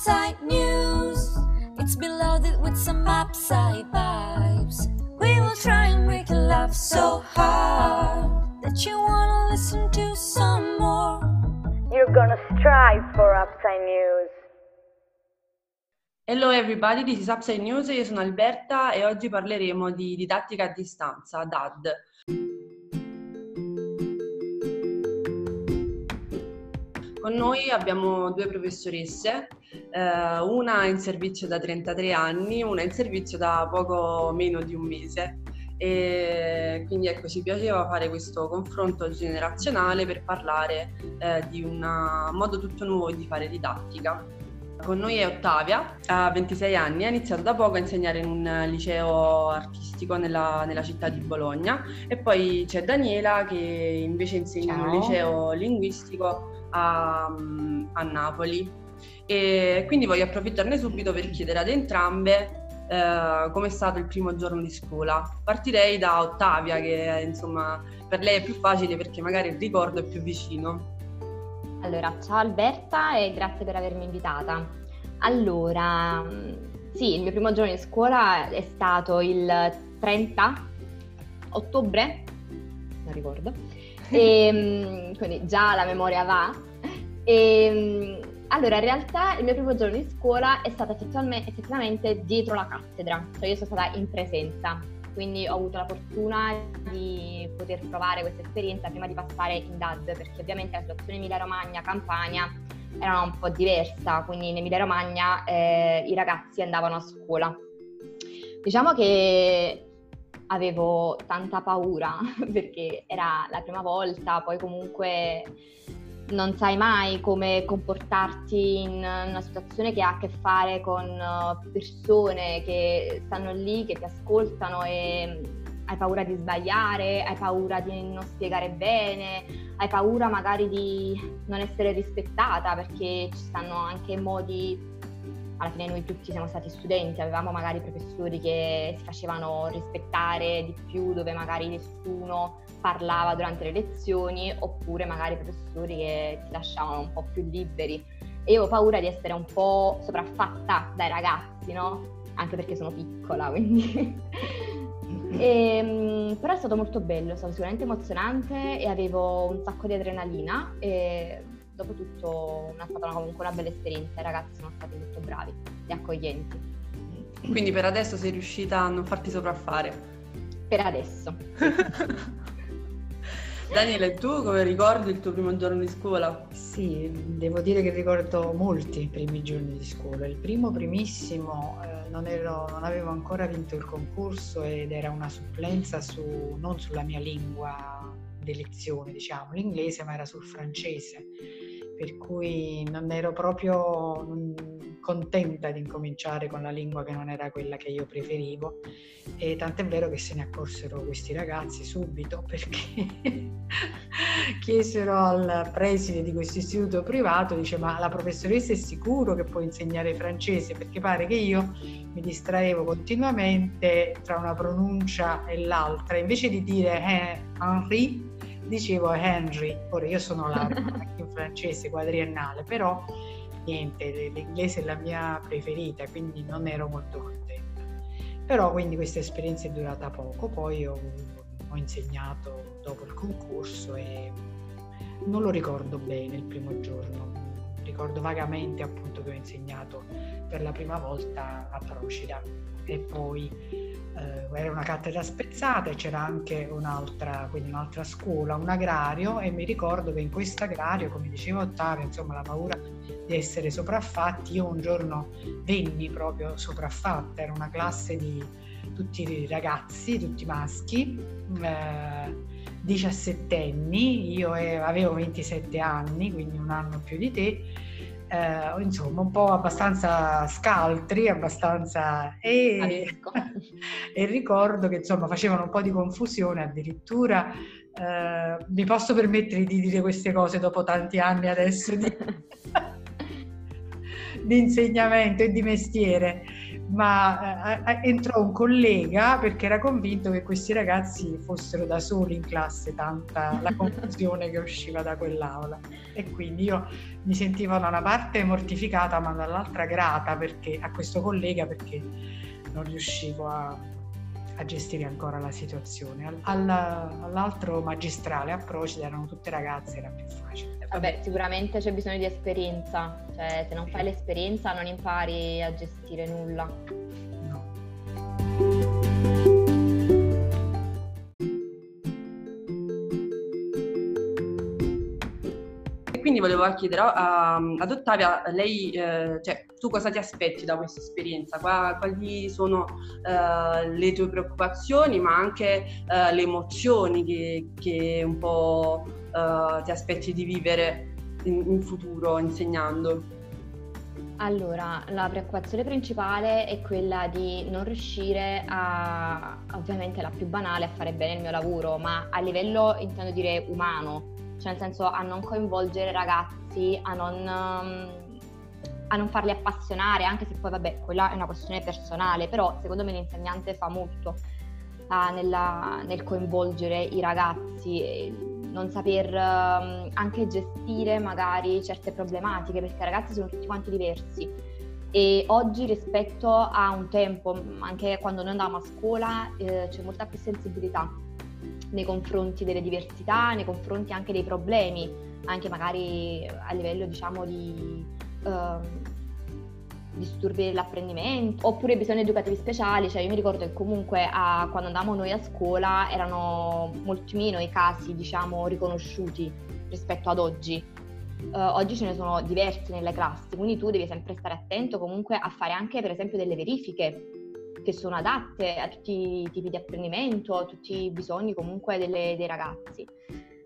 upside news. It's been loaded with some upside vibes. We will try and make you laugh so hard that you wanna listen to some more. You're gonna strive for upside news. Hello everybody, this is Upside News, io sono Alberta e oggi parleremo di didattica a distanza, DAD. Con noi abbiamo due professoresse, eh, una in servizio da 33 anni, una in servizio da poco meno di un mese. E quindi ecco, ci piaceva fare questo confronto generazionale per parlare eh, di un modo tutto nuovo di fare didattica. Con noi è Ottavia, ha 26 anni, ha iniziato da poco a insegnare in un liceo artistico nella, nella città di Bologna e poi c'è Daniela che invece insegna in un liceo linguistico a, a Napoli. E quindi voglio approfittarne subito per chiedere ad entrambe Uh, come è stato il primo giorno di scuola. Partirei da Ottavia, che insomma per lei è più facile perché magari il ricordo è più vicino. Allora, ciao Alberta e grazie per avermi invitata. Allora, sì, il mio primo giorno di scuola è stato il 30 ottobre, non ricordo, e, ehm, quindi già la memoria va. E, ehm, allora, in realtà il mio primo giorno di scuola è stato effettivamente dietro la cattedra, cioè io sono stata in presenza, quindi ho avuto la fortuna di poter provare questa esperienza prima di passare in DAD, perché ovviamente la situazione in Emilia-Romagna, Campania era un po' diversa, quindi in Emilia-Romagna eh, i ragazzi andavano a scuola. Diciamo che avevo tanta paura perché era la prima volta, poi comunque non sai mai come comportarti in una situazione che ha a che fare con uh, persone che stanno lì, che ti ascoltano e hai paura di sbagliare, hai paura di non spiegare bene, hai paura magari di non essere rispettata perché ci stanno anche modi alla fine noi tutti siamo stati studenti, avevamo magari professori che si facevano rispettare di più, dove magari nessuno parlava durante le lezioni, oppure magari professori che ti lasciavano un po' più liberi. E io ho paura di essere un po' sopraffatta dai ragazzi, no? Anche perché sono piccola, quindi... e, ehm, però è stato molto bello, è stato sicuramente emozionante e avevo un sacco di adrenalina e dopo tutto è stata comunque una bella esperienza, i ragazzi sono stati molto bravi e accoglienti. Quindi per adesso sei riuscita a non farti sopraffare? Per adesso. Daniele, tu come ricordi il tuo primo giorno di scuola? Sì, devo dire che ricordo molti primi giorni di scuola. Il primo primissimo eh, non, ero, non, avevo ancora vinto il concorso ed era una supplenza su, non sulla mia lingua di lezione, diciamo, l'inglese, ma era sul francese per cui non ero proprio contenta di incominciare con la lingua che non era quella che io preferivo. E tant'è vero che se ne accorsero questi ragazzi subito perché chiesero al preside di questo istituto privato, dice ma la professoressa è sicuro che può insegnare francese? Perché pare che io mi distraevo continuamente tra una pronuncia e l'altra, invece di dire eh, Henri dicevo Henry, ora io sono laureata anche in francese quadriennale, però niente, l'inglese è la mia preferita, quindi non ero molto contenta. Però quindi questa esperienza è durata poco, poi ho, ho insegnato dopo il concorso e non lo ricordo bene il primo giorno, ricordo vagamente appunto che ho insegnato per la prima volta a Procida. E poi eh, era una cattedra spezzata e c'era anche un'altra, quindi un'altra scuola, un agrario. E mi ricordo che in questo agrario, come diceva Ottavio, insomma la paura di essere sopraffatti, io un giorno venni proprio sopraffatta, era una classe di tutti ragazzi, tutti maschi, eh, 17 anni, io avevo 27 anni, quindi un anno più di te, eh, insomma un po' abbastanza scaltri, abbastanza... E, e ricordo che insomma facevano un po' di confusione, addirittura eh, mi posso permettere di dire queste cose dopo tanti anni adesso. Di... di insegnamento e di mestiere, ma eh, entrò un collega perché era convinto che questi ragazzi fossero da soli in classe, tanta la confusione che usciva da quell'aula. E quindi io mi sentivo da una parte mortificata, ma dall'altra grata perché, a questo collega perché non riuscivo a, a gestire ancora la situazione. All, all'altro magistrale a Procida erano tutte ragazze, era più facile. Vabbè, sicuramente c'è bisogno di esperienza, cioè se non fai l'esperienza non impari a gestire nulla. Quindi volevo chiedere a, ad Ottavia, lei, eh, cioè, tu cosa ti aspetti da questa esperienza? Quali sono eh, le tue preoccupazioni, ma anche eh, le emozioni che, che un po' eh, ti aspetti di vivere in, in futuro insegnando? Allora, la preoccupazione principale è quella di non riuscire a, ovviamente la più banale, a fare bene il mio lavoro, ma a livello, intendo dire, umano, cioè nel senso a non coinvolgere ragazzi, a non, um, a non farli appassionare, anche se poi vabbè, quella è una questione personale, però secondo me l'insegnante fa molto uh, nella, nel coinvolgere i ragazzi, non saper um, anche gestire magari certe problematiche, perché i ragazzi sono tutti quanti diversi. E oggi rispetto a un tempo, anche quando noi andavamo a scuola, eh, c'è molta più sensibilità nei confronti delle diversità, nei confronti anche dei problemi, anche magari a livello diciamo di uh, disturbi dell'apprendimento, oppure bisogni educativi speciali, cioè io mi ricordo che comunque a, quando andavamo noi a scuola erano molti meno i casi diciamo riconosciuti rispetto ad oggi. Uh, oggi ce ne sono diversi nelle classi, quindi tu devi sempre stare attento comunque a fare anche per esempio delle verifiche che sono adatte a tutti i tipi di apprendimento, a tutti i bisogni comunque delle, dei ragazzi.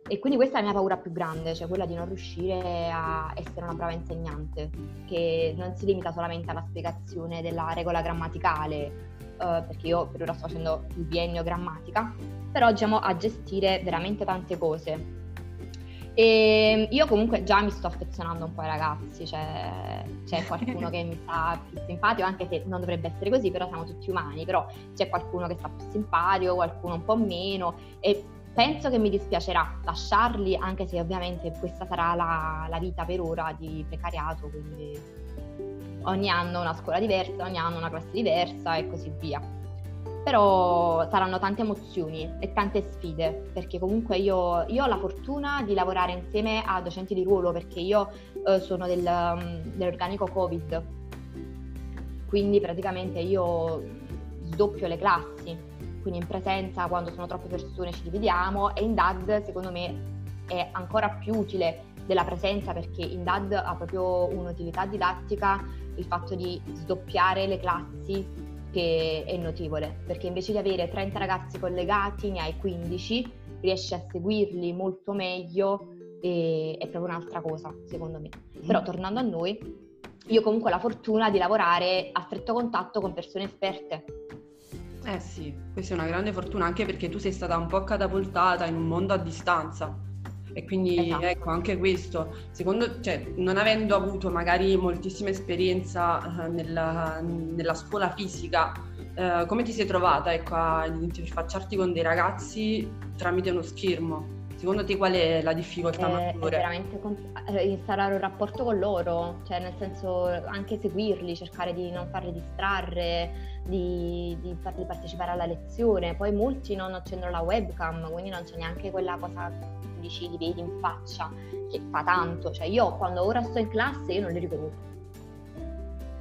E quindi questa è la mia paura più grande, cioè quella di non riuscire a essere una brava insegnante, che non si limita solamente alla spiegazione della regola grammaticale, eh, perché io per ora sto facendo il biennio grammatica, però diciamo a gestire veramente tante cose e io comunque già mi sto affezionando un po' ai ragazzi, cioè c'è qualcuno che mi sta più simpatico, anche se non dovrebbe essere così, però siamo tutti umani, però c'è qualcuno che sta più simpatico, qualcuno un po' meno e penso che mi dispiacerà lasciarli, anche se ovviamente questa sarà la, la vita per ora di precariato, quindi ogni anno una scuola diversa, ogni anno una classe diversa e così via però saranno tante emozioni e tante sfide, perché comunque io, io ho la fortuna di lavorare insieme a docenti di ruolo, perché io eh, sono del, um, dell'organico Covid, quindi praticamente io sdoppio le classi, quindi in presenza quando sono troppe persone ci dividiamo e in DAD secondo me è ancora più utile della presenza perché in DAD ha proprio un'utilità didattica il fatto di sdoppiare le classi che è notevole, perché invece di avere 30 ragazzi collegati ne hai 15, riesci a seguirli molto meglio e è proprio un'altra cosa, secondo me. Però tornando a noi, io comunque ho la fortuna di lavorare a stretto contatto con persone esperte. Eh sì, questa è una grande fortuna anche perché tu sei stata un po' catapultata in un mondo a distanza e quindi esatto. ecco anche questo, secondo, cioè, non avendo avuto magari moltissima esperienza eh, nella, nella, scuola fisica, eh, come ti sei trovata ecco, a interfacciarti con dei ragazzi tramite uno schermo? Secondo te qual è la difficoltà è, maggiore? È veramente eh, instaurare un rapporto con loro, cioè nel senso anche seguirli, cercare di non farli distrarre, di, di farli partecipare alla lezione. Poi molti non accendono la webcam, quindi non c'è neanche quella cosa dici, li vedi in faccia, che fa tanto. Cioè io quando ora sto in classe io non li riconosco.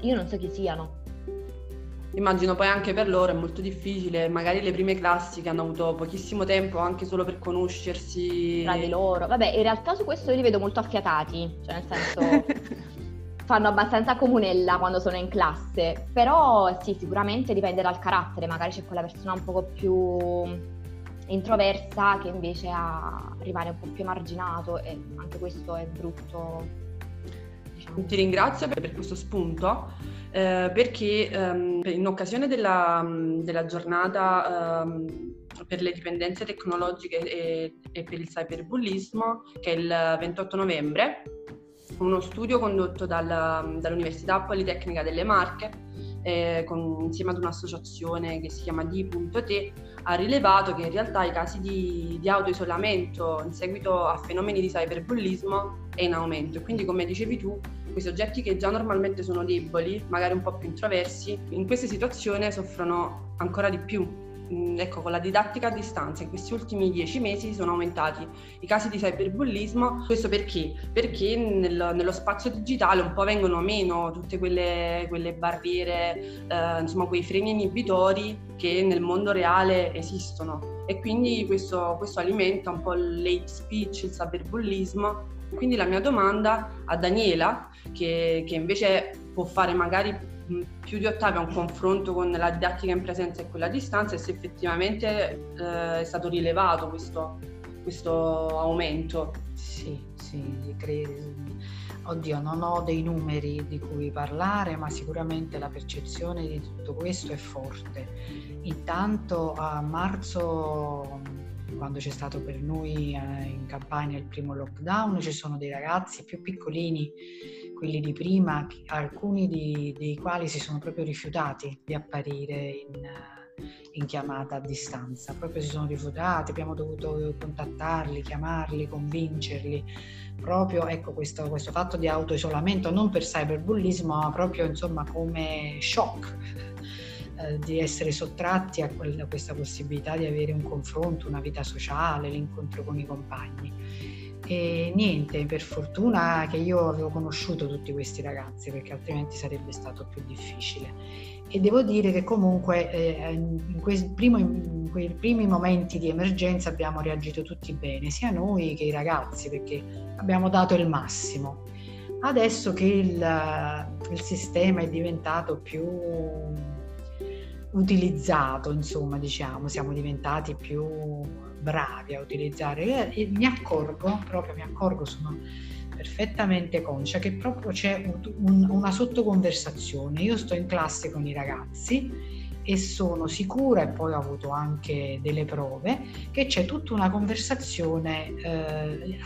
Io non so chi siano. Immagino poi anche per loro è molto difficile, magari le prime classi che hanno avuto pochissimo tempo anche solo per conoscersi. Tra di loro. Vabbè, in realtà su questo io li vedo molto affiatati, cioè nel senso fanno abbastanza comunella quando sono in classe, però sì, sicuramente dipende dal carattere, magari c'è quella persona un poco più introversa che invece a rimane un po' più emarginato e anche questo è brutto. Diciamo. Ti ringrazio per, per questo spunto eh, perché ehm, in occasione della, della giornata ehm, per le dipendenze tecnologiche e, e, per il cyberbullismo che è il 28 novembre uno studio condotto dal, dall'Università Politecnica delle Marche eh, con, insieme ad un'associazione che si chiama D.T ha rilevato che in realtà i casi di, di autoisolamento in seguito a fenomeni di cyberbullismo è in aumento. Quindi come dicevi tu quei soggetti che già normalmente sono deboli, magari un po' più introversi, in queste situazioni soffrono ancora di più ecco, con la didattica a distanza in questi ultimi dieci mesi sono aumentati i casi di cyberbullismo. Questo perché? Perché nel, nello spazio digitale un po' vengono meno tutte quelle, quelle barriere, eh, insomma quei freni inibitori che nel mondo reale esistono e quindi questo, questo alimenta un po' l'hate speech, il cyberbullismo. Quindi la mia domanda a Daniela, che, che invece può fare magari più di Ottavio un confronto con la didattica in presenza e quella a distanza e se effettivamente eh, è stato rilevato questo, questo aumento. Sì, sì, credo. Oddio, non ho dei numeri di cui parlare, ma sicuramente la percezione di tutto questo è forte. Intanto a marzo, quando c'è stato per noi eh, in campagna il primo lockdown, ci sono dei ragazzi più piccolini quelli di prima, alcuni di, dei quali si sono proprio rifiutati di apparire in, in, chiamata a distanza, proprio si sono rifiutati, abbiamo dovuto contattarli, chiamarli, convincerli, proprio ecco questo, questo fatto di autoisolamento, non per cyberbullismo, ma proprio insomma come shock eh, di essere sottratti a, quella, a questa possibilità di avere un confronto, una vita sociale, l'incontro con i compagni. E niente, per fortuna che io avevo conosciuto tutti questi ragazzi perché altrimenti sarebbe stato più difficile. E devo dire che comunque eh, in, quei primo, in, quei primi momenti di emergenza abbiamo reagito tutti bene, sia noi che i ragazzi, perché abbiamo dato il massimo. Adesso che il, il sistema è diventato più utilizzato, insomma, diciamo, siamo diventati più bravi a utilizzare e mi accorgo, proprio mi accorgo, sono perfettamente conscia che proprio c'è un, una sottoconversazione. Io sto in classe con i ragazzi e sono sicura, e poi ho avuto anche delle prove, che c'è tutta una conversazione eh,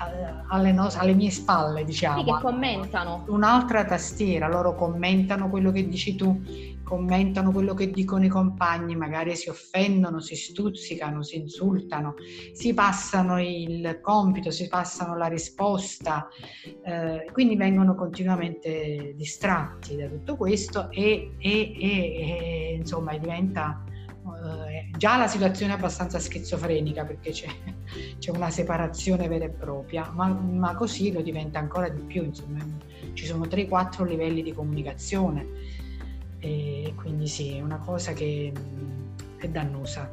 alle, no- alle, mie spalle, diciamo. Sì, che commentano. Un'altra tastiera, loro commentano quello che dici tu, commentano quello che dicono i compagni, magari si offendono, si stuzzicano, si insultano, si passano il compito, si passano la risposta, eh, quindi vengono continuamente distratti da tutto questo e, e, e, e insomma diventa eh, già la situazione è abbastanza schizofrenica perché c'è, c'è una separazione vera e propria, ma, ma, così lo diventa ancora di più, insomma ci sono 3-4 livelli di comunicazione e quindi sì, è una cosa che è dannosa.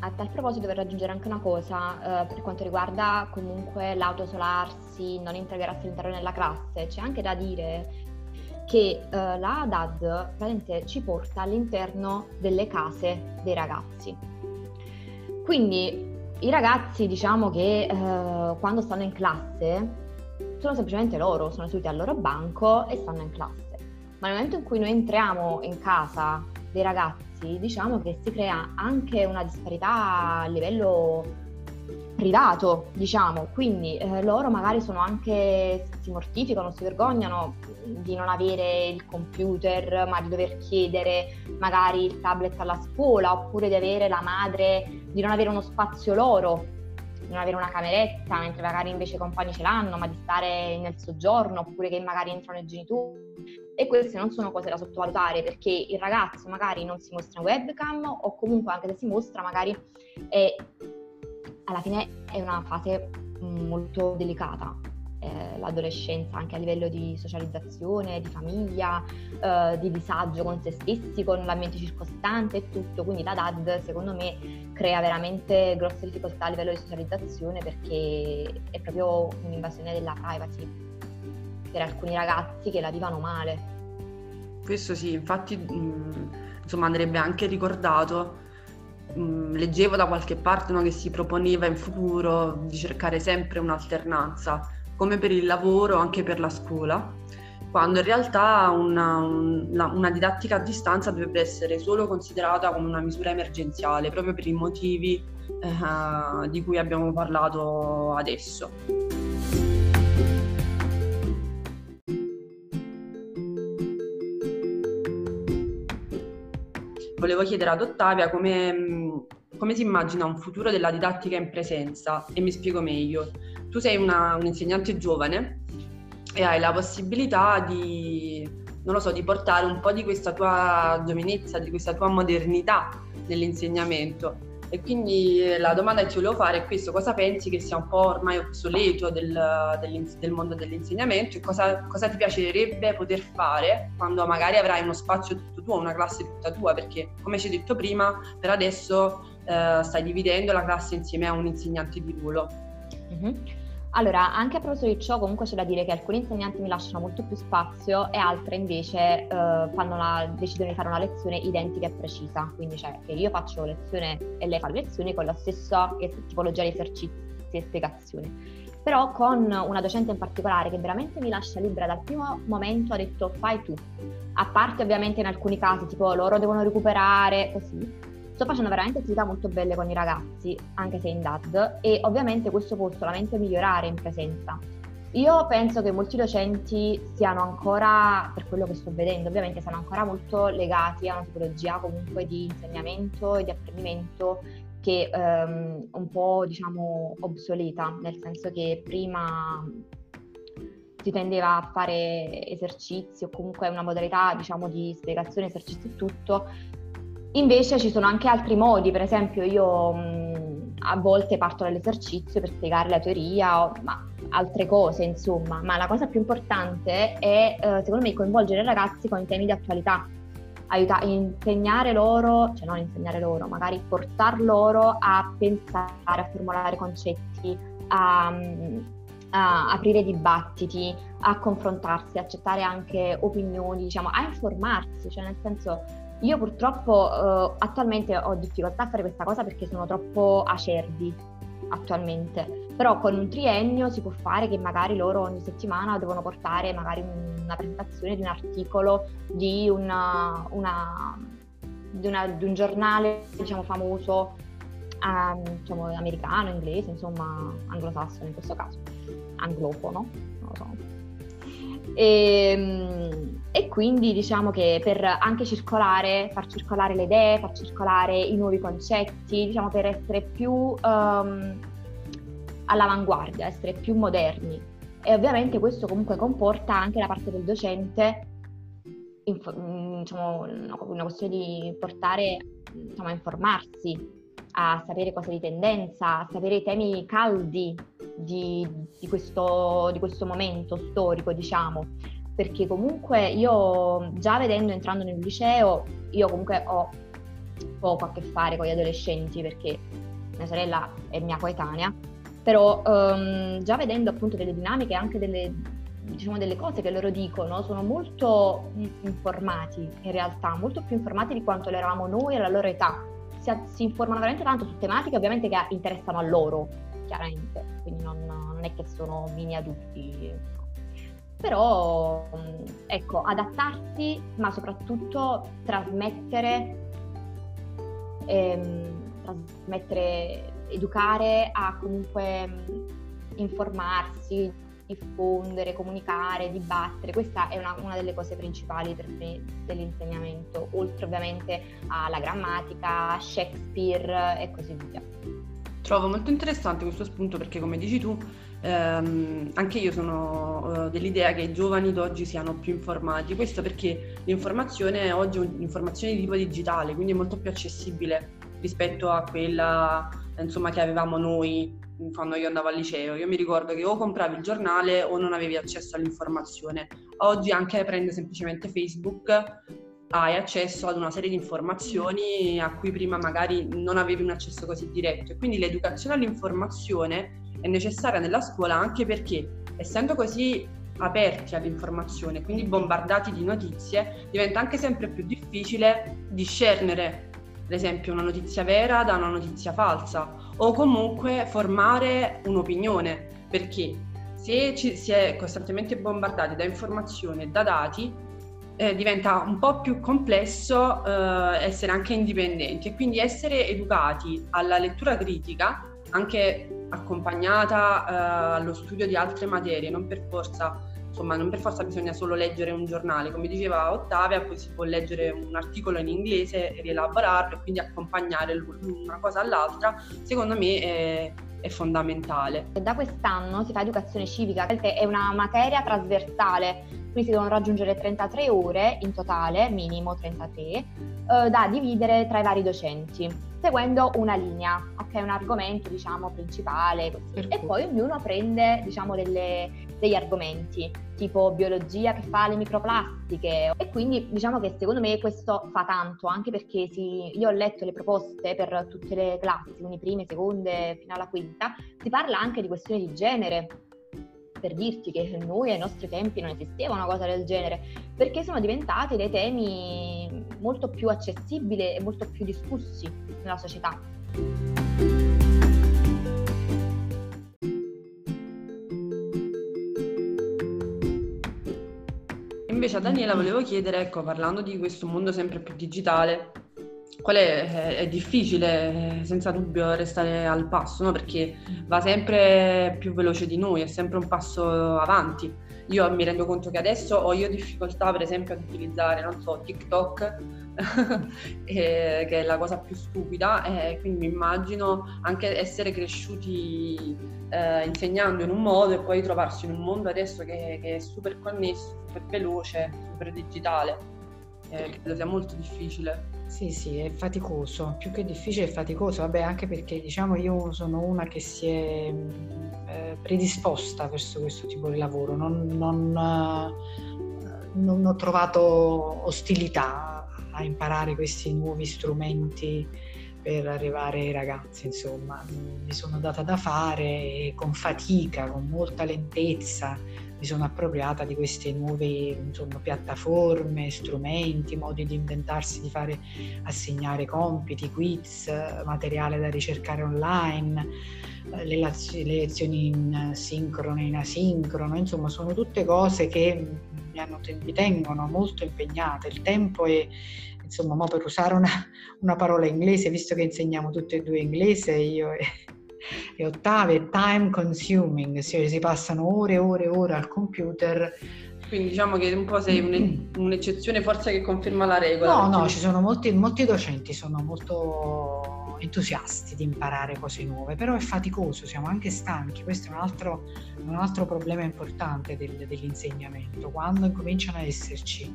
A tal proposito vorrei aggiungere anche una cosa eh, per quanto riguarda comunque l'autosolarsi, non integrarsi all'interno della classe, c'è anche da dire che eh, la DAD praticamente ci porta all'interno delle case dei ragazzi. Quindi i ragazzi diciamo che eh, quando stanno in classe sono semplicemente loro, sono seduti al loro banco e stanno in classe ma nel momento in cui noi entriamo in casa dei ragazzi, diciamo che si crea anche una disparità a livello privato, diciamo, quindi eh, loro magari sono anche, si mortificano, si vergognano di non avere il computer, ma di dover chiedere magari il tablet alla scuola, oppure di avere la madre, di non avere uno spazio loro, non avere una cameretta, mentre magari invece i compagni ce l'hanno, ma di stare nel soggiorno, oppure che magari entrano i genitori e queste non sono cose da sottovalutare perché il ragazzo magari non si mostra in webcam o comunque anche se si mostra magari è, alla fine è una fase molto delicata. Eh, l'adolescenza anche a livello di socializzazione, di famiglia, eh, di disagio con se stessi, con l'ambiente circostante e tutto. Quindi la DAD secondo me crea veramente grosse difficoltà a livello di socializzazione perché è proprio un'invasione della privacy per alcuni ragazzi che la vivono male. Questo sì, infatti mh, insomma andrebbe anche ricordato, mh, leggevo da qualche parte no, che si proponeva in futuro di cercare sempre un'alternanza, come per il lavoro, anche per la scuola, quando in realtà una, una, una didattica a distanza dovrebbe essere solo considerata come una misura emergenziale, proprio per i motivi eh, di cui abbiamo parlato adesso. volevo chiedere ad Ottavia come, come, si immagina un futuro della didattica in presenza e mi spiego meglio. Tu sei una, un insegnante giovane e hai la possibilità di, non lo so, di portare un po' di questa tua giovinezza, di questa tua modernità nell'insegnamento. E quindi la domanda che ti volevo fare è questo, cosa pensi che sia un po' ormai obsoleto del, del, del mondo dell'insegnamento e cosa, cosa, ti piacerebbe poter fare quando magari avrai uno spazio tutto tuo, una classe tutta tua, perché come ci hai detto prima, per adesso eh, stai dividendo la classe insieme a un insegnante di ruolo. Mm-hmm. Allora, anche a proposito di ciò, comunque c'è da dire che alcuni insegnanti mi lasciano molto più spazio e altre invece eh, la, decidono di fare una lezione identica e precisa. Quindi, cioè, che io faccio lezione e lei fa lezioni con la stessa tipologia di esercizi e spiegazioni. Però con una docente in particolare che veramente mi lascia libera dal primo momento ha detto fai tu. A parte ovviamente in alcuni casi, tipo loro devono recuperare, così sto facendo veramente attività molto belle con i ragazzi, anche se in DAD, e ovviamente questo può solamente migliorare in presenza. Io penso che molti docenti siano ancora, per quello che sto vedendo, ovviamente siano ancora molto legati a una tipologia comunque di insegnamento e di apprendimento che è um, un po' diciamo obsoleta, nel senso che prima si tendeva a fare esercizi o comunque una modalità diciamo di spiegazione esercizi e tutto Invece ci sono anche altri modi, per esempio io mh, a volte parto dall'esercizio per spiegare la teoria, o, ma altre cose insomma, ma la cosa più importante è eh, secondo me coinvolgere i ragazzi con i temi di attualità, aiutare, insegnare loro, cioè non insegnare loro, magari portar loro a pensare, a formulare concetti, a, a aprire dibattiti, a confrontarsi, a accettare anche opinioni, diciamo, a informarsi, cioè nel senso io purtroppo eh, attualmente ho difficoltà a fare questa cosa perché sono troppo acerbi attualmente, però con un triennio si può fare che magari loro ogni settimana devono portare magari una presentazione di un articolo di, una, una, di, una, di un giornale diciamo famoso um, diciamo, americano, inglese, insomma anglosassone in questo caso, anglofono, non lo so. E, ehm, e quindi diciamo che per anche circolare, far circolare le idee, far circolare i nuovi concetti, diciamo per essere più um, all'avanguardia, essere più moderni. E ovviamente questo comunque comporta anche da parte del docente inf- mm, diciamo, una questione di portare diciamo, a informarsi, a sapere cose di tendenza, a sapere i temi caldi di, di, questo, di questo momento storico, diciamo. Perché comunque io già vedendo entrando nel liceo, io comunque ho poco a che fare con gli adolescenti perché mia sorella è mia coetanea, però um, già vedendo appunto delle dinamiche, anche delle, diciamo, delle cose che loro dicono, sono molto informati in realtà, molto più informati di quanto lo eravamo noi alla loro età. Si, si informano veramente tanto su tematiche ovviamente che interessano a loro, chiaramente, quindi non, non è che sono mini adulti però ecco, adattarsi, ma soprattutto trasmettere, ehm, trasmettere, educare a comunque informarsi, diffondere, comunicare, dibattere. Questa è una, una delle cose principali me dell'insegnamento, oltre ovviamente alla grammatica, Shakespeare e così via. Trovo molto interessante questo spunto perché come dici tu ehm, anche io sono uh, dell'idea che i giovani d'oggi siano più informati, questo perché l'informazione oggi è un'informazione di tipo digitale, quindi è molto più accessibile rispetto a quella insomma, che avevamo noi quando io andavo al liceo. Io mi ricordo che o compravi il giornale o non avevi accesso all'informazione. Oggi anche prende semplicemente Facebook hai accesso ad una serie di informazioni a cui prima magari non avevi un accesso così diretto. E quindi l'educazione all'informazione è necessaria nella scuola anche perché essendo così aperti all'informazione, quindi bombardati di notizie, diventa anche sempre più difficile discernere, ad esempio, una notizia vera da una notizia falsa o comunque formare un'opinione, perché se ci, si è costantemente bombardati da informazioni e da dati, eh, diventa un po' più complesso eh, essere anche indipendenti e quindi essere educati alla lettura critica anche accompagnata eh, allo studio di altre materie, non per forza insomma non per forza bisogna solo leggere un giornale, come diceva Ottavia, poi si può leggere un articolo in inglese rielaborarlo e quindi accompagnare una cosa all'altra, secondo me è, fondamentale. Da quest'anno si fa educazione civica, che è una materia trasversale, quindi si devono raggiungere 33 ore in totale, minimo 33, eh, da dividere tra i vari docenti seguendo una linea, ok, un argomento diciamo principale. Così. e poi ognuno prende diciamo delle, degli argomenti tipo biologia che fa le microplastiche. E quindi diciamo che secondo me questo fa tanto anche perché si, io ho letto le proposte per tutte le classi, quindi prime, seconde fino alla quinta, si parla anche di questioni di genere per dirti che noi ai nostri tempi non esisteva una cosa del genere, perché sono diventati dei temi molto più accessibili e molto più discussi nella società. Invece a Daniela volevo chiedere, ecco, parlando di questo mondo sempre più digitale, qual è, è difficile senza dubbio restare al passo, no? perché va sempre più veloce di noi, è sempre un passo avanti. Io mi rendo conto che adesso ho io difficoltà per esempio ad utilizzare, non so, TikTok, che è la cosa più stupida, e quindi mi immagino anche essere cresciuti eh, insegnando in un modo e poi trovarsi in un mondo adesso che, che è super connesso, super veloce, super digitale. Eh, credo sia molto difficile. Sì, sì, è faticoso, più che difficile è faticoso, vabbè anche perché diciamo io sono una che si è eh, predisposta verso questo tipo di lavoro, non, non, eh, non ho trovato ostilità a imparare questi nuovi strumenti per arrivare ai ragazzi, insomma, mi sono data da fare con fatica, con molta lentezza, mi sono appropriata di queste nuove insomma, piattaforme, strumenti, modi di inventarsi, di fare assegnare compiti, quiz, materiale da ricercare online, le, le lezioni in sincrono e in asincrono, insomma sono tutte cose che mi, hanno, mi tengono molto impegnata. Il tempo è insomma, per usare una, una, parola inglese, visto che insegniamo tutte e due inglese, io e, e Ottavia, è time consuming, cioè si passano ore e ore e ore al computer. Quindi diciamo che un po' sei un'eccezione forse che conferma la regola. No, no, ci sono molti, molti docenti, sono molto entusiasti di imparare cose nuove, però è faticoso, siamo anche stanchi, questo è un altro, un altro problema importante del, dell'insegnamento, quando incominciano a esserci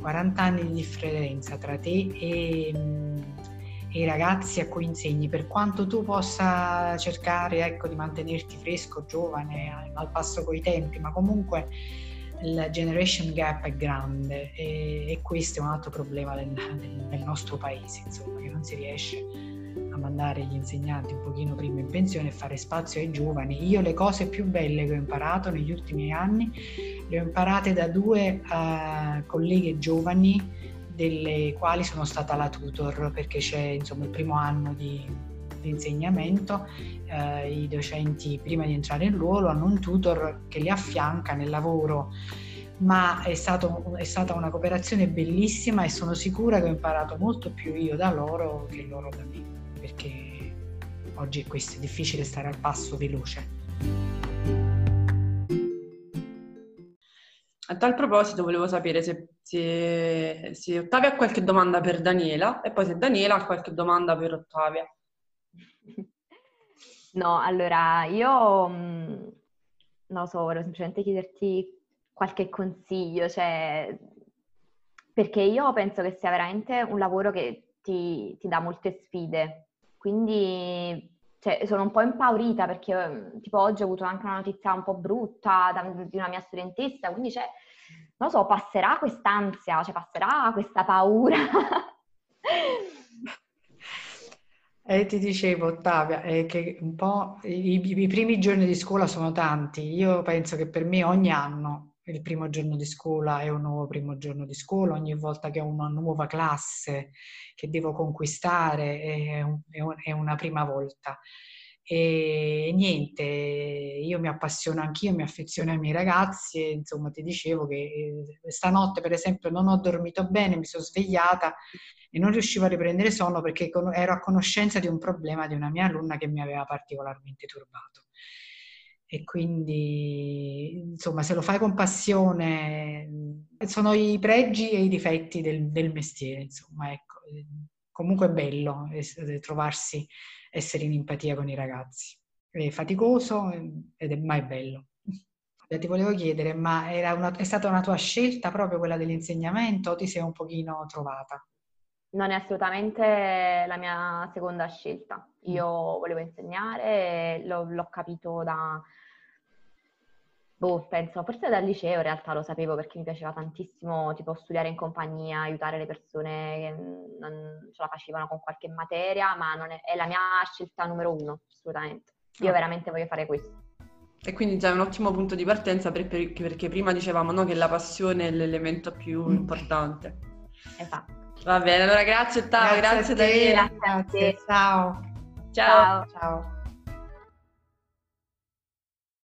40 anni di differenza tra te e, e, i ragazzi a cui insegni, per quanto tu possa cercare ecco, di mantenerti fresco, giovane, al passo coi tempi, ma comunque il generation gap è grande e, e questo è un altro problema del, del, del nostro paese, insomma, che non si riesce a mandare gli insegnanti un pochino prima in pensione e fare spazio ai giovani. Io le cose più belle che ho imparato negli ultimi anni le ho imparate da due uh, colleghe giovani delle quali sono stata la tutor perché c'è insomma il primo anno di, di insegnamento, uh, i docenti prima di entrare in ruolo hanno un tutor che li affianca nel lavoro ma è, stato, è, stata una cooperazione bellissima e sono sicura che ho imparato molto più io da loro che loro da me perché oggi questo, è difficile stare al passo veloce. A tal proposito volevo sapere se, se, se, Ottavia ha qualche domanda per Daniela e poi se Daniela ha qualche domanda per Ottavia. No, allora io mm, non so, volevo semplicemente chiederti qualche consiglio, cioè perché io penso che sia veramente un lavoro che ti, ti dà molte sfide, quindi cioè, sono un po' impaurita perché mm, tipo oggi ho avuto anche una notizia un po' brutta da, di una mia studentessa, quindi cioè, non so, passerà quest'ansia, cioè passerà questa paura. Eh, ti dicevo, Ottavia, eh, che un po' i, i, primi giorni di scuola sono tanti. Io penso che per me ogni anno il primo giorno di scuola è un nuovo primo giorno di scuola, ogni volta che ho una nuova classe che devo conquistare è, un, è, un, è una prima volta. E niente, io mi appassiono anch'io, mi affeziono ai miei ragazzi e insomma ti dicevo che eh, stanotte per esempio non ho dormito bene, mi sono svegliata e non riuscivo a riprendere sonno perché ero a conoscenza di un problema di una mia alunna che mi aveva particolarmente turbato e quindi insomma se lo fai con passione sono i pregi e i difetti del, del mestiere, insomma ecco. Comunque è bello trovarsi, essere in empatia con i ragazzi. È faticoso ed è mai bello. Ti volevo chiedere, ma una, è stata una tua scelta proprio quella dell'insegnamento o ti sei un pochino trovata? Non è assolutamente la mia seconda scelta. Io mm. volevo insegnare, l'ho, l'ho capito da, boh, penso, forse dal liceo in realtà lo sapevo perché mi piaceva tantissimo, tipo studiare in compagnia, aiutare le persone che non ce la facevano con qualche materia, ma è, è, la mia scelta numero uno, assolutamente. Io ah. veramente voglio fare questo. E quindi già è un ottimo punto di partenza perché, perché prima dicevamo no, che la passione è l'elemento più mm. importante. Esatto. Va bene, allora grazie Tao, grazie, grazie Daniela. Grazie, ciao. Ciao. ciao. ciao.